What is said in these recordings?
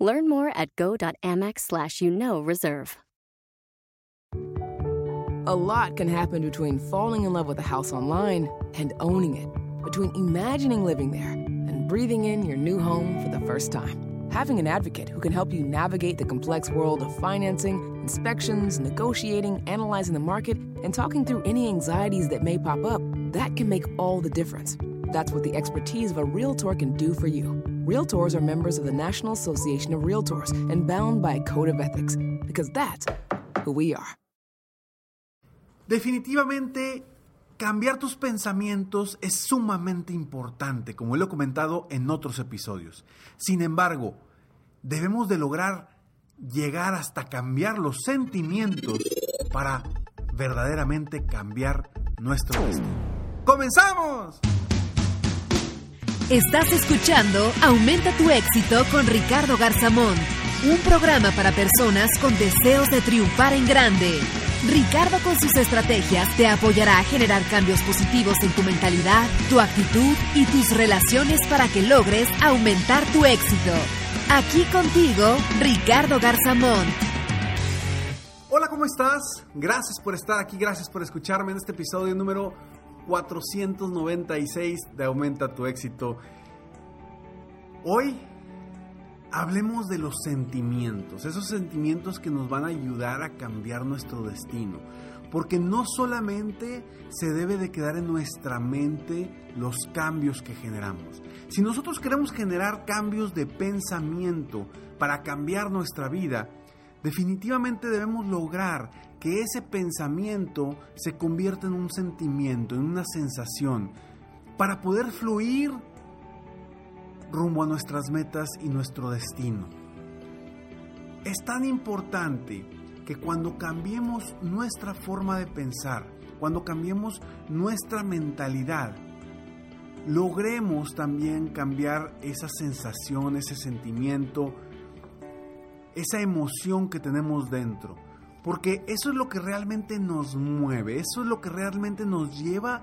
Learn more at go.amex slash you know reserve. A lot can happen between falling in love with a house online and owning it. Between imagining living there and breathing in your new home for the first time. Having an advocate who can help you navigate the complex world of financing, inspections, negotiating, analyzing the market, and talking through any anxieties that may pop up, that can make all the difference. That's what the expertise of a Realtor can do for you. Realtors are members of the National Association of Realtors and bound by a code of ethics, because that's who we are. Definitivamente, cambiar tus pensamientos es sumamente importante, como lo he comentado en otros episodios. Sin embargo, debemos de lograr llegar hasta cambiar los sentimientos para verdaderamente cambiar nuestro destino. ¡Comenzamos! Estás escuchando Aumenta tu éxito con Ricardo Garzamón, un programa para personas con deseos de triunfar en grande. Ricardo con sus estrategias te apoyará a generar cambios positivos en tu mentalidad, tu actitud y tus relaciones para que logres aumentar tu éxito. Aquí contigo, Ricardo Garzamón. Hola, ¿cómo estás? Gracias por estar aquí, gracias por escucharme en este episodio número 496 de Aumenta tu éxito. Hoy hablemos de los sentimientos, esos sentimientos que nos van a ayudar a cambiar nuestro destino. Porque no solamente se debe de quedar en nuestra mente los cambios que generamos. Si nosotros queremos generar cambios de pensamiento para cambiar nuestra vida, definitivamente debemos lograr que ese pensamiento se convierta en un sentimiento, en una sensación, para poder fluir rumbo a nuestras metas y nuestro destino. Es tan importante que cuando cambiemos nuestra forma de pensar, cuando cambiemos nuestra mentalidad, logremos también cambiar esa sensación, ese sentimiento, esa emoción que tenemos dentro. Porque eso es lo que realmente nos mueve, eso es lo que realmente nos lleva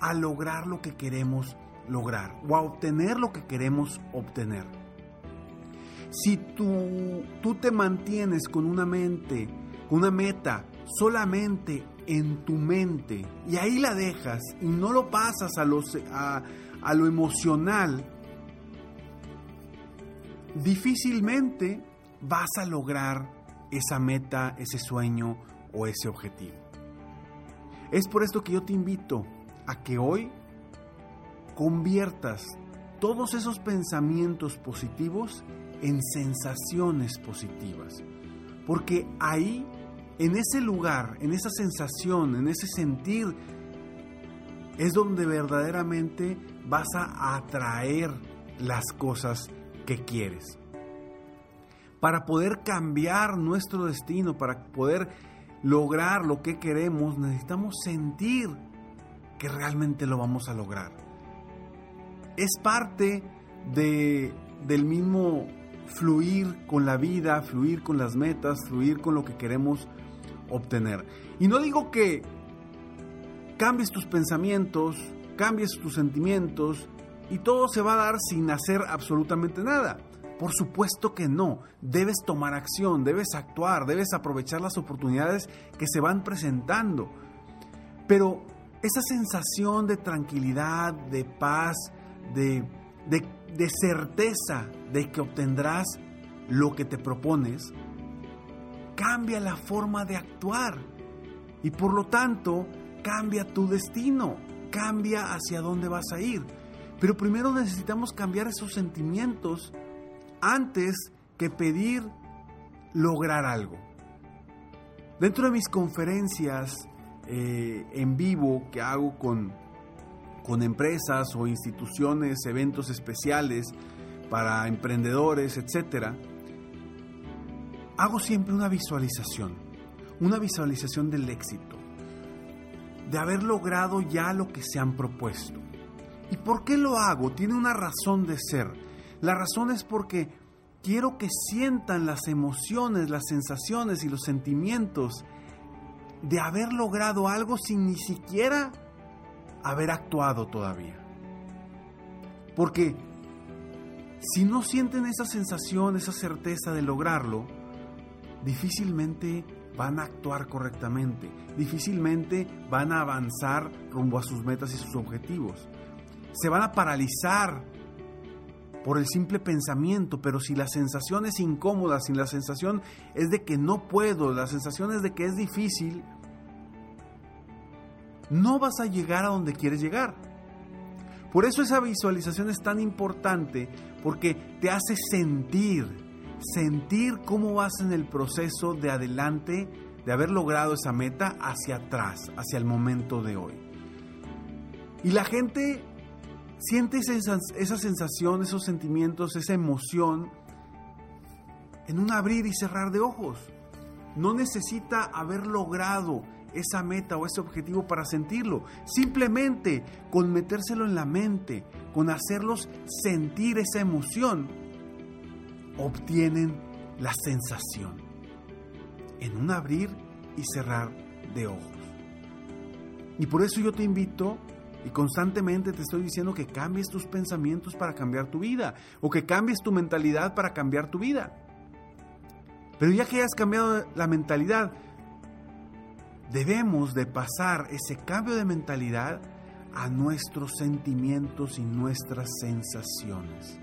a lograr lo que queremos lograr o a obtener lo que queremos obtener. Si tú, tú te mantienes con una mente, con una meta solamente en tu mente y ahí la dejas y no lo pasas a, a lo emocional, difícilmente vas a lograr esa meta, ese sueño o ese objetivo. Es por esto que yo te invito a que hoy conviertas todos esos pensamientos positivos en sensaciones positivas. Porque ahí, en ese lugar, en esa sensación, en ese sentir, es donde verdaderamente vas a atraer las cosas que quieres. Para poder cambiar nuestro destino, para poder lograr lo que queremos, necesitamos sentir que realmente lo vamos a lograr es parte de, del mismo fluir con la vida, fluir con las metas, fluir con lo que queremos obtener. Y no digo que cambies tus pensamientos, cambies tus sentimientos y todo se va a dar sin hacer absolutamente nada. Por supuesto que no. Debes tomar acción, debes actuar, debes aprovechar las oportunidades que se van presentando. Pero esa sensación de tranquilidad, de paz, de, certeza de que obtendrás lo que te propones, cambia la forma de actuar y por lo tanto cambia tu destino, cambia hacia dónde vas a ir. Pero primero necesitamos cambiar esos sentimientos antes que pedir lograr algo. Dentro de mis conferencias eh, en vivo que hago con, con empresas o instituciones, eventos especiales para emprendedores, etc. hago siempre una visualización, una visualización del éxito, de haber logrado ya lo que se han propuesto. ¿Y por qué lo hago? Tiene una razón de ser. La razón es porque quiero que sientan las emociones, las sensaciones y los sentimientos de haber logrado algo sin ni siquiera haber actuado todavía. Porque si no sienten esa sensación, esa certeza de lograrlo, difícilmente van a actuar correctamente, difícilmente van a avanzar rumbo a sus metas y sus objetivos. Se van a paralizar por el simple pensamiento, pero si la sensación es incómoda, si la sensación es de que no puedo, la sensación es de que es difícil, no vas a llegar a donde quieres llegar. Por eso esa visualización es tan importante, porque te hace sentir, sentir cómo vas en el proceso de adelante, de haber logrado esa meta hacia atrás, hacia el momento de hoy. Y la gente siente esa, esa sensación, esos sentimientos, esa emoción en un abrir y cerrar de ojos. No necesita haber logrado esa meta o ese objetivo para sentirlo. Simplemente con metérselo en la mente, con hacerlos sentir esa emoción, obtienen la sensación en un abrir y cerrar de ojos. Y por eso yo te invito y constantemente te estoy diciendo que cambies tus pensamientos para cambiar tu vida o que cambies tu mentalidad para cambiar tu vida. Pero ya que hayas cambiado la mentalidad, debemos de pasar ese cambio de mentalidad a nuestros sentimientos y nuestras sensaciones.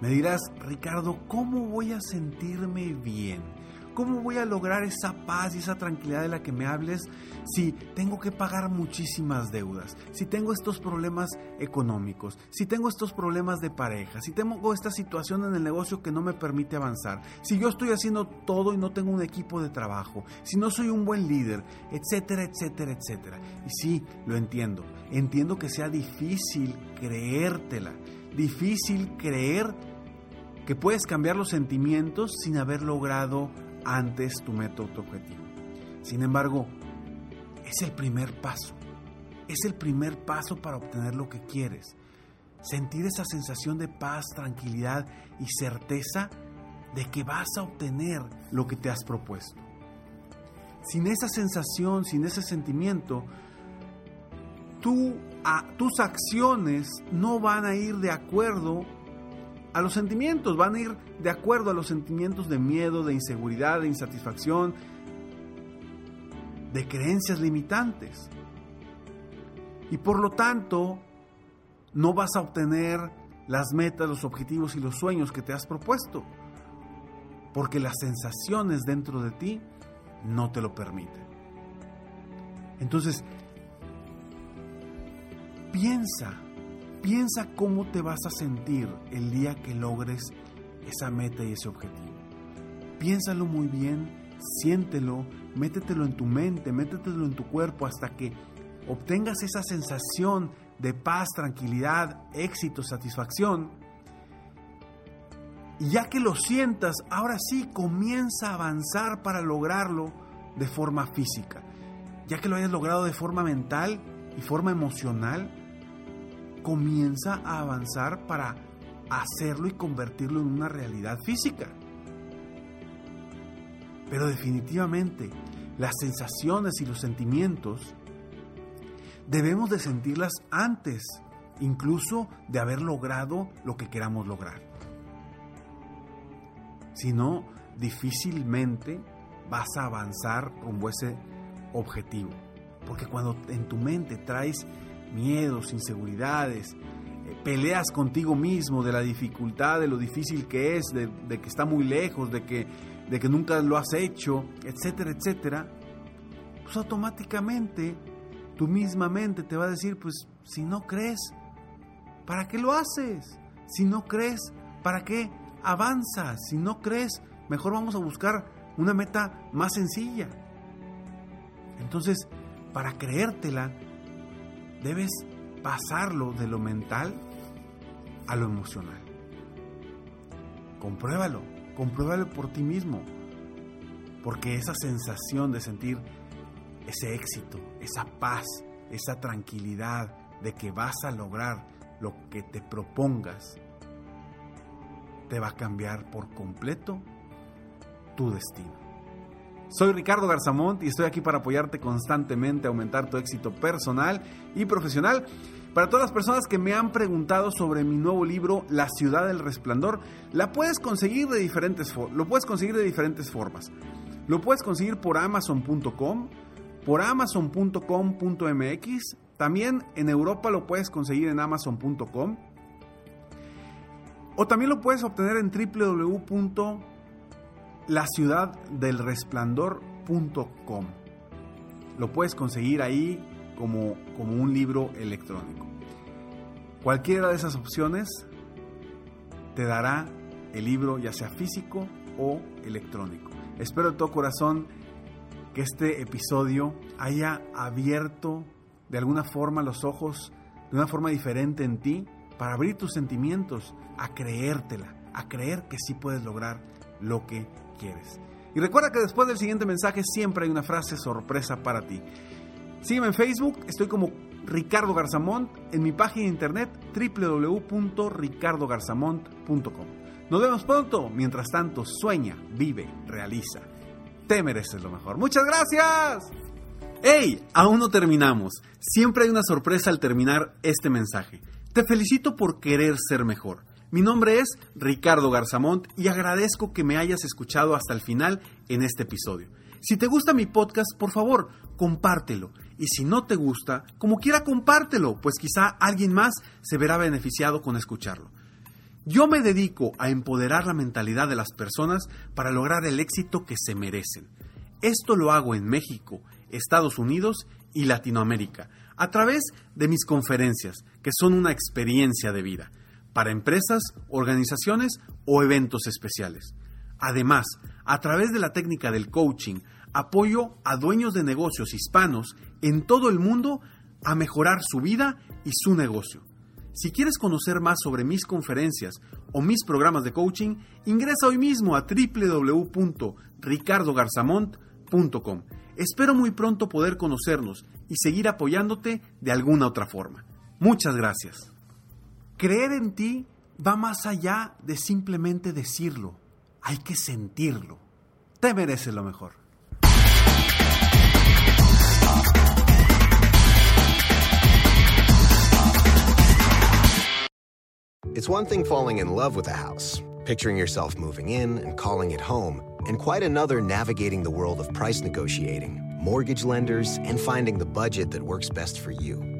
Me dirás, Ricardo, ¿cómo voy a sentirme bien? ¿Cómo voy a lograr esa paz y esa tranquilidad de la que me hables si tengo que pagar muchísimas deudas? Si tengo estos problemas económicos, si tengo estos problemas de pareja, si tengo esta situación en el negocio que no me permite avanzar, si yo estoy haciendo todo y no tengo un equipo de trabajo, si no soy un buen líder, etcétera, etcétera, etcétera. Y sí, lo entiendo. Entiendo que sea difícil creértela, difícil creer que puedes cambiar los sentimientos sin haber logrado antes tu método, tu objetivo. Sin embargo, es el primer paso. Es el primer paso para obtener lo que quieres. Sentir esa sensación de paz, tranquilidad y certeza de que vas a obtener lo que te has propuesto. Sin esa sensación, sin ese sentimiento, tus acciones no van a ir de acuerdo a los sentimientos, van a ir de acuerdo a los sentimientos de miedo, de inseguridad, de insatisfacción, de creencias limitantes. Y por lo tanto, no vas a obtener las metas, los objetivos y los sueños que te has propuesto, porque las sensaciones dentro de ti no te lo permiten. Entonces, piensa Piensa cómo te vas a sentir el día que logres esa meta y ese objetivo. Piénsalo muy bien, siéntelo, métetelo en tu mente, métetelo en tu cuerpo hasta que obtengas esa sensación de paz, tranquilidad, éxito, satisfacción. Y ya que lo sientas, ahora sí comienza a avanzar para lograrlo de forma física. Ya que lo hayas logrado de forma mental y forma emocional, comienza a avanzar para hacerlo y convertirlo en una realidad física. Pero definitivamente las sensaciones y los sentimientos debemos de sentirlas antes, incluso de haber logrado lo que queramos lograr. Si no, difícilmente vas a avanzar a ese objetivo. Porque cuando en tu mente traes miedos, inseguridades, eh, peleas contigo mismo de la dificultad, de lo difícil que es, de, que está muy lejos, de que, de que nunca lo has hecho, etcétera, etcétera, pues automáticamente tu misma mente te va a decir, pues si no crees, ¿para qué lo haces? Si no crees, ¿para qué avanzas? Si no crees, mejor vamos a buscar una meta más sencilla. Entonces, para creértela, debes pasarlo de lo mental a lo emocional. Compruébalo. compruébalo por ti mismo. Porque esa sensación de sentir ese éxito, esa paz, esa tranquilidad de que vas a lograr lo que te propongas, te va a cambiar por completo tu destino. Soy Ricardo Garzamont y estoy aquí para apoyarte constantemente a aumentar tu éxito personal y profesional. Para todas las personas que me han preguntado sobre mi nuevo libro La ciudad del resplandor, la puedes conseguir de diferentes lo puedes conseguir de diferentes formas. Lo puedes conseguir por amazon.com, por amazon.com.mx, también en Europa lo puedes conseguir en amazon.com o también lo puedes obtener en www.laciudaddelresplandor.com. Lo puedes conseguir ahí como, como un libro electrónico. Cualquiera de esas opciones te dará el libro ya sea físico o electrónico. Espero de todo corazón que este episodio haya abierto de alguna forma los ojos de una forma diferente en ti para abrir tus sentimientos a creértela, a creer que sí puedes lograr lo que Y recuerda que después del siguiente mensaje siempre hay una frase sorpresa para ti. Sígueme en Facebook, estoy como Ricardo Garzamont, en mi página de internet www.ricardogarzamont.com. Nos vemos pronto, mientras tanto sueña, vive, realiza. Te mereces lo mejor. Muchas gracias. ¡Hey! Aún no terminamos. Siempre hay una sorpresa al terminar este mensaje. Te felicito por querer ser mejor. Mi nombre es Ricardo Garzamont y agradezco que me hayas escuchado hasta el final en este episodio. Si te gusta mi podcast, por favor, compártelo. Y si no te gusta, como quiera, compártelo, pues quizá alguien más se verá beneficiado con escucharlo. Yo me dedico a empoderar la mentalidad de las personas para lograr el éxito que se merecen. Esto lo hago en México, Estados Unidos y Latinoamérica, a través de mis conferencias, que son una experiencia de vida, para empresas, organizaciones o eventos especiales. Además, a través de la técnica del coaching, apoyo a dueños de negocios hispanos en todo el mundo a mejorar su vida y su negocio. Si quieres conocer más sobre mis conferencias o mis programas de coaching, ingresa hoy mismo a www.ricardogarzamont.com. Espero muy pronto poder conocernos y seguir apoyándote de alguna otra forma. Muchas gracias. Creer en ti va más allá de simplemente decirlo. Hay que sentirlo. Te mereces lo mejor. It's one thing falling in love with a house, picturing yourself moving in and calling it home, and quite another navigating the world of price negotiating, mortgage lenders, and finding the budget that works best for you.